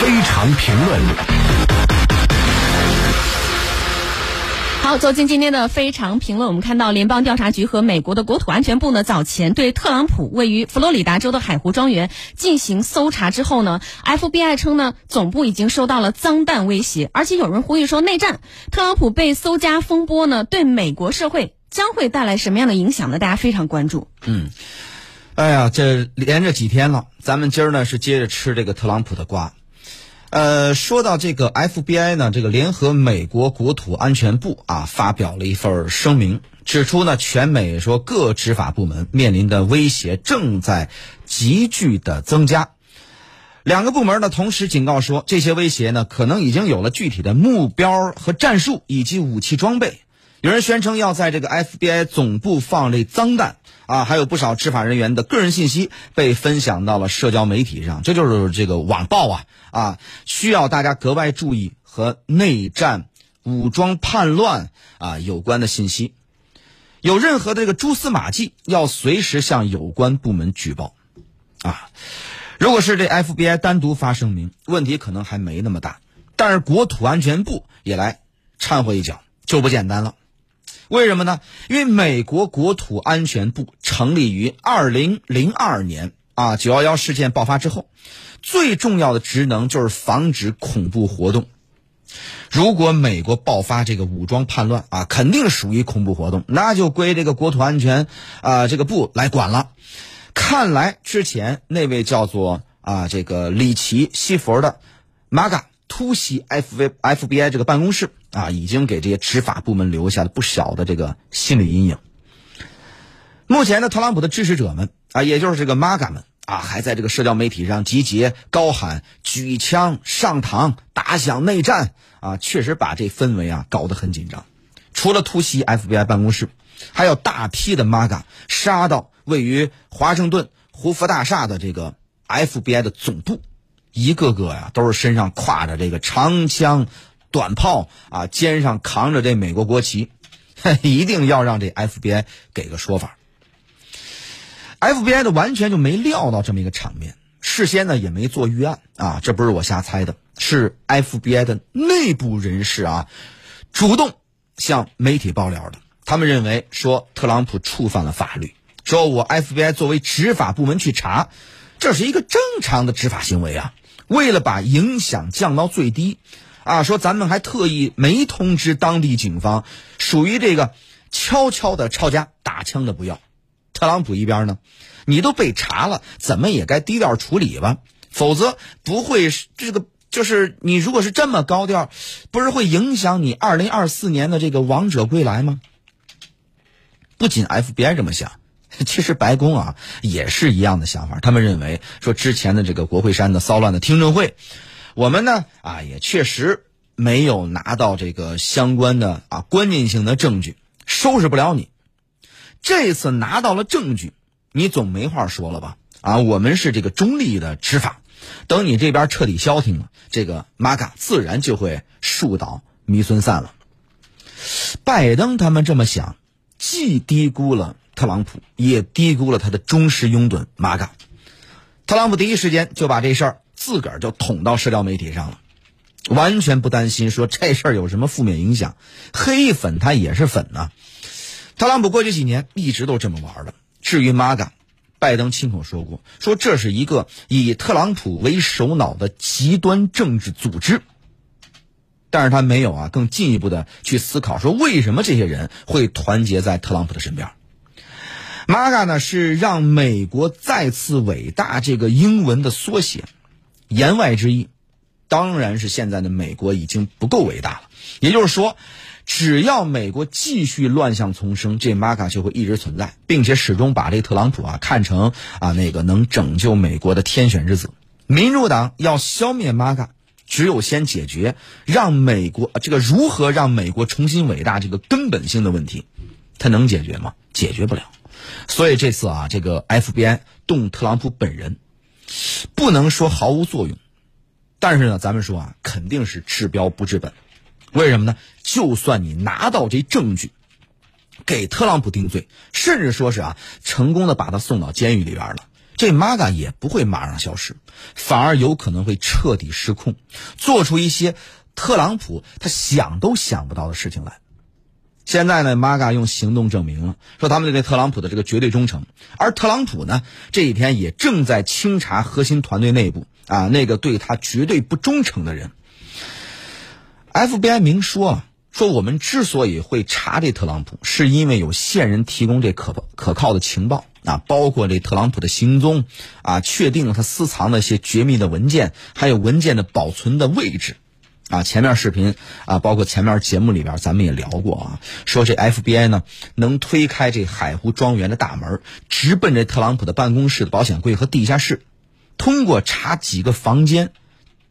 非常评论。好，走进今天的非常评论，我们看到联邦调查局和美国的国土安全部呢，早前对特朗普位于佛罗里达州的海湖庄园进行搜查之后呢，FBI 称呢，总部已经收到了脏弹威胁，而且有人呼吁说内战。特朗普被搜家风波呢，对美国社会将会带来什么样的影响呢？大家非常关注。嗯，哎呀，这连着几天了，咱们今儿呢是接着吃这个特朗普的瓜。呃，说到这个 FBI 呢，这个联合美国国土安全部啊，发表了一份声明，指出呢，全美说各执法部门面临的威胁正在急剧的增加。两个部门呢，同时警告说，这些威胁呢，可能已经有了具体的目标和战术以及武器装备。有人宣称要在这个 FBI 总部放这脏弹啊，还有不少执法人员的个人信息被分享到了社交媒体上，这就是这个网暴啊啊！需要大家格外注意和内战、武装叛乱啊有关的信息，有任何的这个蛛丝马迹，要随时向有关部门举报啊。如果是这 FBI 单独发声明，问题可能还没那么大，但是国土安全部也来掺和一脚，就不简单了。为什么呢？因为美国国土安全部成立于二零零二年啊，九幺幺事件爆发之后，最重要的职能就是防止恐怖活动。如果美国爆发这个武装叛乱啊，肯定属于恐怖活动，那就归这个国土安全啊这个部来管了。看来之前那位叫做啊这个里奇西佛的马嘎突袭 F V F B I 这个办公室。啊，已经给这些执法部门留下了不小的这个心理阴影。目前呢，特朗普的支持者们啊，也就是这个 MAGA 们啊，还在这个社交媒体上集结，高喊举枪上膛，打响内战啊，确实把这氛围啊搞得很紧张。除了突袭 FBI 办公室，还有大批的 MAGA 杀到位于华盛顿胡佛大厦的这个 FBI 的总部，一个个呀都是身上挎着这个长枪。短炮啊，肩上扛着这美国国旗，一定要让这 FBI 给个说法。FBI 的完全就没料到这么一个场面，事先呢也没做预案啊，这不是我瞎猜的，是 FBI 的内部人士啊主动向媒体爆料的。他们认为说特朗普触犯了法律，说我 FBI 作为执法部门去查，这是一个正常的执法行为啊。为了把影响降到最低。啊，说咱们还特意没通知当地警方，属于这个悄悄的抄家打枪的不要。特朗普一边呢，你都被查了，怎么也该低调处理吧？否则不会这个就是你如果是这么高调，不是会影响你二零二四年的这个王者归来吗？不仅 FBI 这么想，其实白宫啊也是一样的想法。他们认为说之前的这个国会山的骚乱的听证会。我们呢啊也确实没有拿到这个相关的啊关键性的证据，收拾不了你。这次拿到了证据，你总没话说了吧？啊，我们是这个中立的执法，等你这边彻底消停了，这个玛卡自然就会树倒糜孙散了。拜登他们这么想，既低估了特朗普，也低估了他的忠实拥趸玛嘎。特朗普第一时间就把这事儿。自个儿就捅到社交媒体上了，完全不担心说这事儿有什么负面影响，黑粉他也是粉呐。特朗普过去几年一直都这么玩的。至于 MAGA，拜登亲口说过，说这是一个以特朗普为首脑的极端政治组织。但是他没有啊更进一步的去思考说为什么这些人会团结在特朗普的身边。MAGA 呢是让美国再次伟大这个英文的缩写。言外之意，当然是现在的美国已经不够伟大了。也就是说，只要美国继续乱象丛生，这 MAGA 就会一直存在，并且始终把这特朗普啊看成啊那个能拯救美国的天选之子。民主党要消灭 MAGA，只有先解决让美国这个如何让美国重新伟大这个根本性的问题，它能解决吗？解决不了。所以这次啊，这个 FBI 动特朗普本人。不能说毫无作用，但是呢，咱们说啊，肯定是治标不治本。为什么呢？就算你拿到这证据，给特朗普定罪，甚至说是啊，成功的把他送到监狱里边了，这 MAGA 也不会马上消失，反而有可能会彻底失控，做出一些特朗普他想都想不到的事情来。现在呢，MAGA 用行动证明了，说他们对特朗普的这个绝对忠诚。而特朗普呢，这几天也正在清查核心团队内部啊那个对他绝对不忠诚的人。FBI 明说，说我们之所以会查这特朗普，是因为有线人提供这可可靠的情报啊，包括这特朗普的行踪啊，确定了他私藏的一些绝密的文件，还有文件的保存的位置。啊，前面视频啊，包括前面节目里边，咱们也聊过啊，说这 FBI 呢能推开这海湖庄园的大门，直奔这特朗普的办公室的保险柜和地下室，通过查几个房间，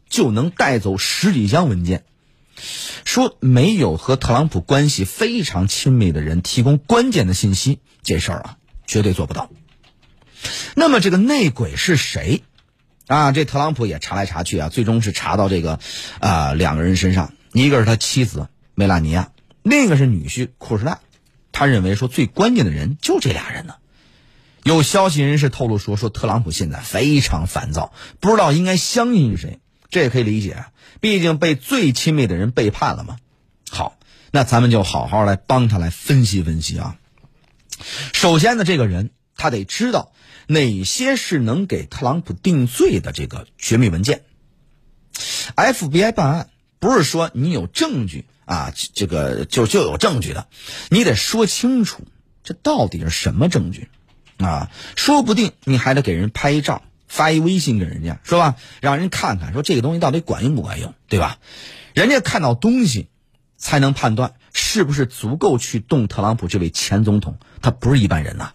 就能带走十几箱文件。说没有和特朗普关系非常亲密的人提供关键的信息，这事儿啊绝对做不到。那么这个内鬼是谁？啊，这特朗普也查来查去啊，最终是查到这个，啊，两个人身上，一个是他妻子梅拉尼亚，另一个是女婿库什纳。他认为说最关键的人就这俩人呢。有消息人士透露说，说特朗普现在非常烦躁，不知道应该相信谁。这也可以理解，毕竟被最亲密的人背叛了嘛。好，那咱们就好好来帮他来分析分析啊。首先呢，这个人他得知道。哪些是能给特朗普定罪的这个绝密文件？FBI 办案不是说你有证据啊，这个就就有证据的，你得说清楚这到底是什么证据啊？说不定你还得给人拍一照，发一微信给人家，是吧？让人看看说这个东西到底管用不管用，对吧？人家看到东西，才能判断是不是足够去动特朗普这位前总统，他不是一般人呐。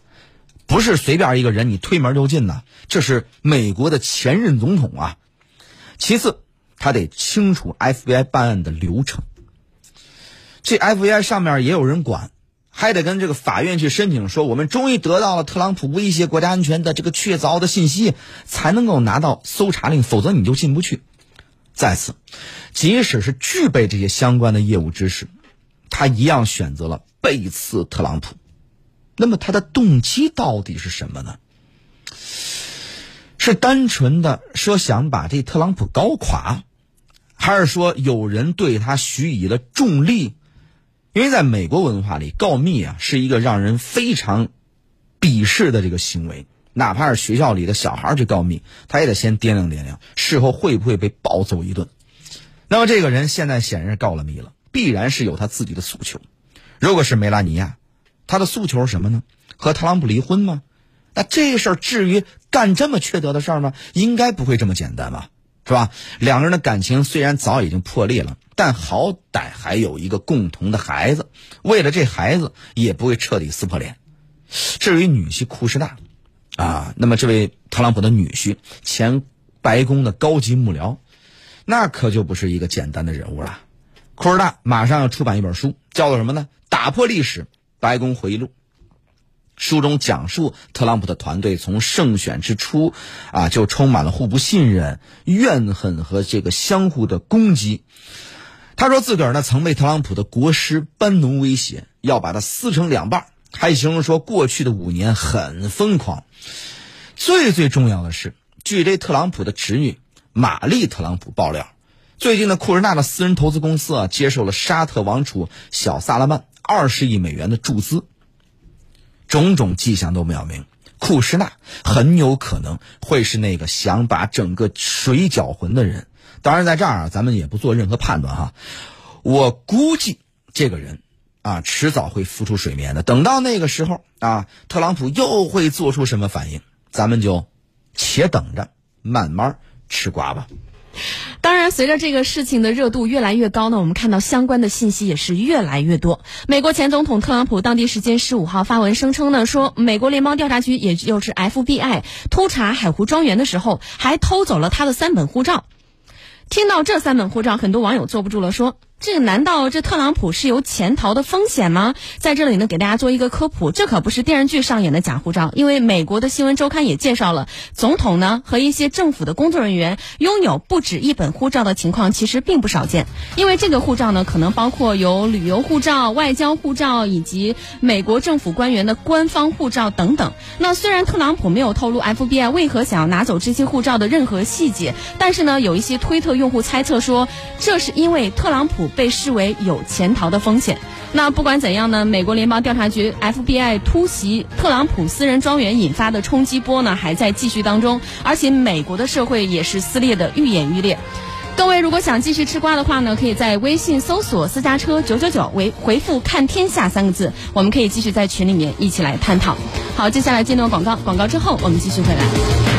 不是随便一个人你推门就进呐，这是美国的前任总统啊。其次，他得清楚 FBI 办案的流程。这 FBI 上面也有人管，还得跟这个法院去申请，说我们终于得到了特朗普威胁国家安全的这个确凿的信息，才能够拿到搜查令，否则你就进不去。再次，即使是具备这些相关的业务知识，他一样选择了背刺特朗普。那么他的动机到底是什么呢？是单纯的说想把这特朗普搞垮，还是说有人对他许以了重利？因为在美国文化里，告密啊是一个让人非常鄙视的这个行为，哪怕是学校里的小孩去告密，他也得先掂量掂量，事后会不会被暴揍一顿。那么这个人现在显然是告了密了，必然是有他自己的诉求。如果是梅拉尼亚。他的诉求是什么呢？和特朗普离婚吗？那这事儿至于干这么缺德的事儿吗？应该不会这么简单吧，是吧？两个人的感情虽然早已经破裂了，但好歹还有一个共同的孩子，为了这孩子也不会彻底撕破脸。至于女婿库什纳，啊，那么这位特朗普的女婿，前白宫的高级幕僚，那可就不是一个简单的人物了。库什纳马上要出版一本书，叫做什么呢？打破历史。白宫回忆录，书中讲述特朗普的团队从胜选之初啊就充满了互不信任、怨恨和这个相互的攻击。他说自个儿呢曾被特朗普的国师班农威胁要把他撕成两半，还形容说过去的五年很疯狂。最最重要的是，据这特朗普的侄女玛丽特朗普爆料，最近的库什纳的私人投资公司啊接受了沙特王储小萨拉曼。二十亿美元的注资，种种迹象都表明，库什纳很有可能会是那个想把整个水搅浑的人。当然，在这儿啊，咱们也不做任何判断哈。我估计这个人啊，迟早会浮出水面的。等到那个时候啊，特朗普又会做出什么反应，咱们就且等着，慢慢吃瓜吧。当然，随着这个事情的热度越来越高呢，我们看到相关的信息也是越来越多。美国前总统特朗普当地时间十五号发文声称呢，说美国联邦调查局，也就是 FBI，突查海湖庄园的时候，还偷走了他的三本护照。听到这三本护照，很多网友坐不住了，说这个难道这特朗普是有潜逃的风险吗？在这里呢，给大家做一个科普，这可不是电视剧上演的假护照，因为美国的新闻周刊也介绍了，总统呢和一些政府的工作人员拥有不止一本护照的情况其实并不少见。因为这个护照呢，可能包括有旅游护照、外交护照以及美国政府官员的官方护照等等。那虽然特朗普没有透露 FBI 为何想要拿走这些护照的任何细节，但是呢，有一些推特用户猜测说，这是因为特朗普。被视为有潜逃的风险。那不管怎样呢，美国联邦调查局 FBI 突袭特朗普私人庄园引发的冲击波呢，还在继续当中，而且美国的社会也是撕裂的愈演愈烈。各位如果想继续吃瓜的话呢，可以在微信搜索私家车九九九，为回复“看天下”三个字，我们可以继续在群里面一起来探讨。好，接下来进入广告，广告之后我们继续回来。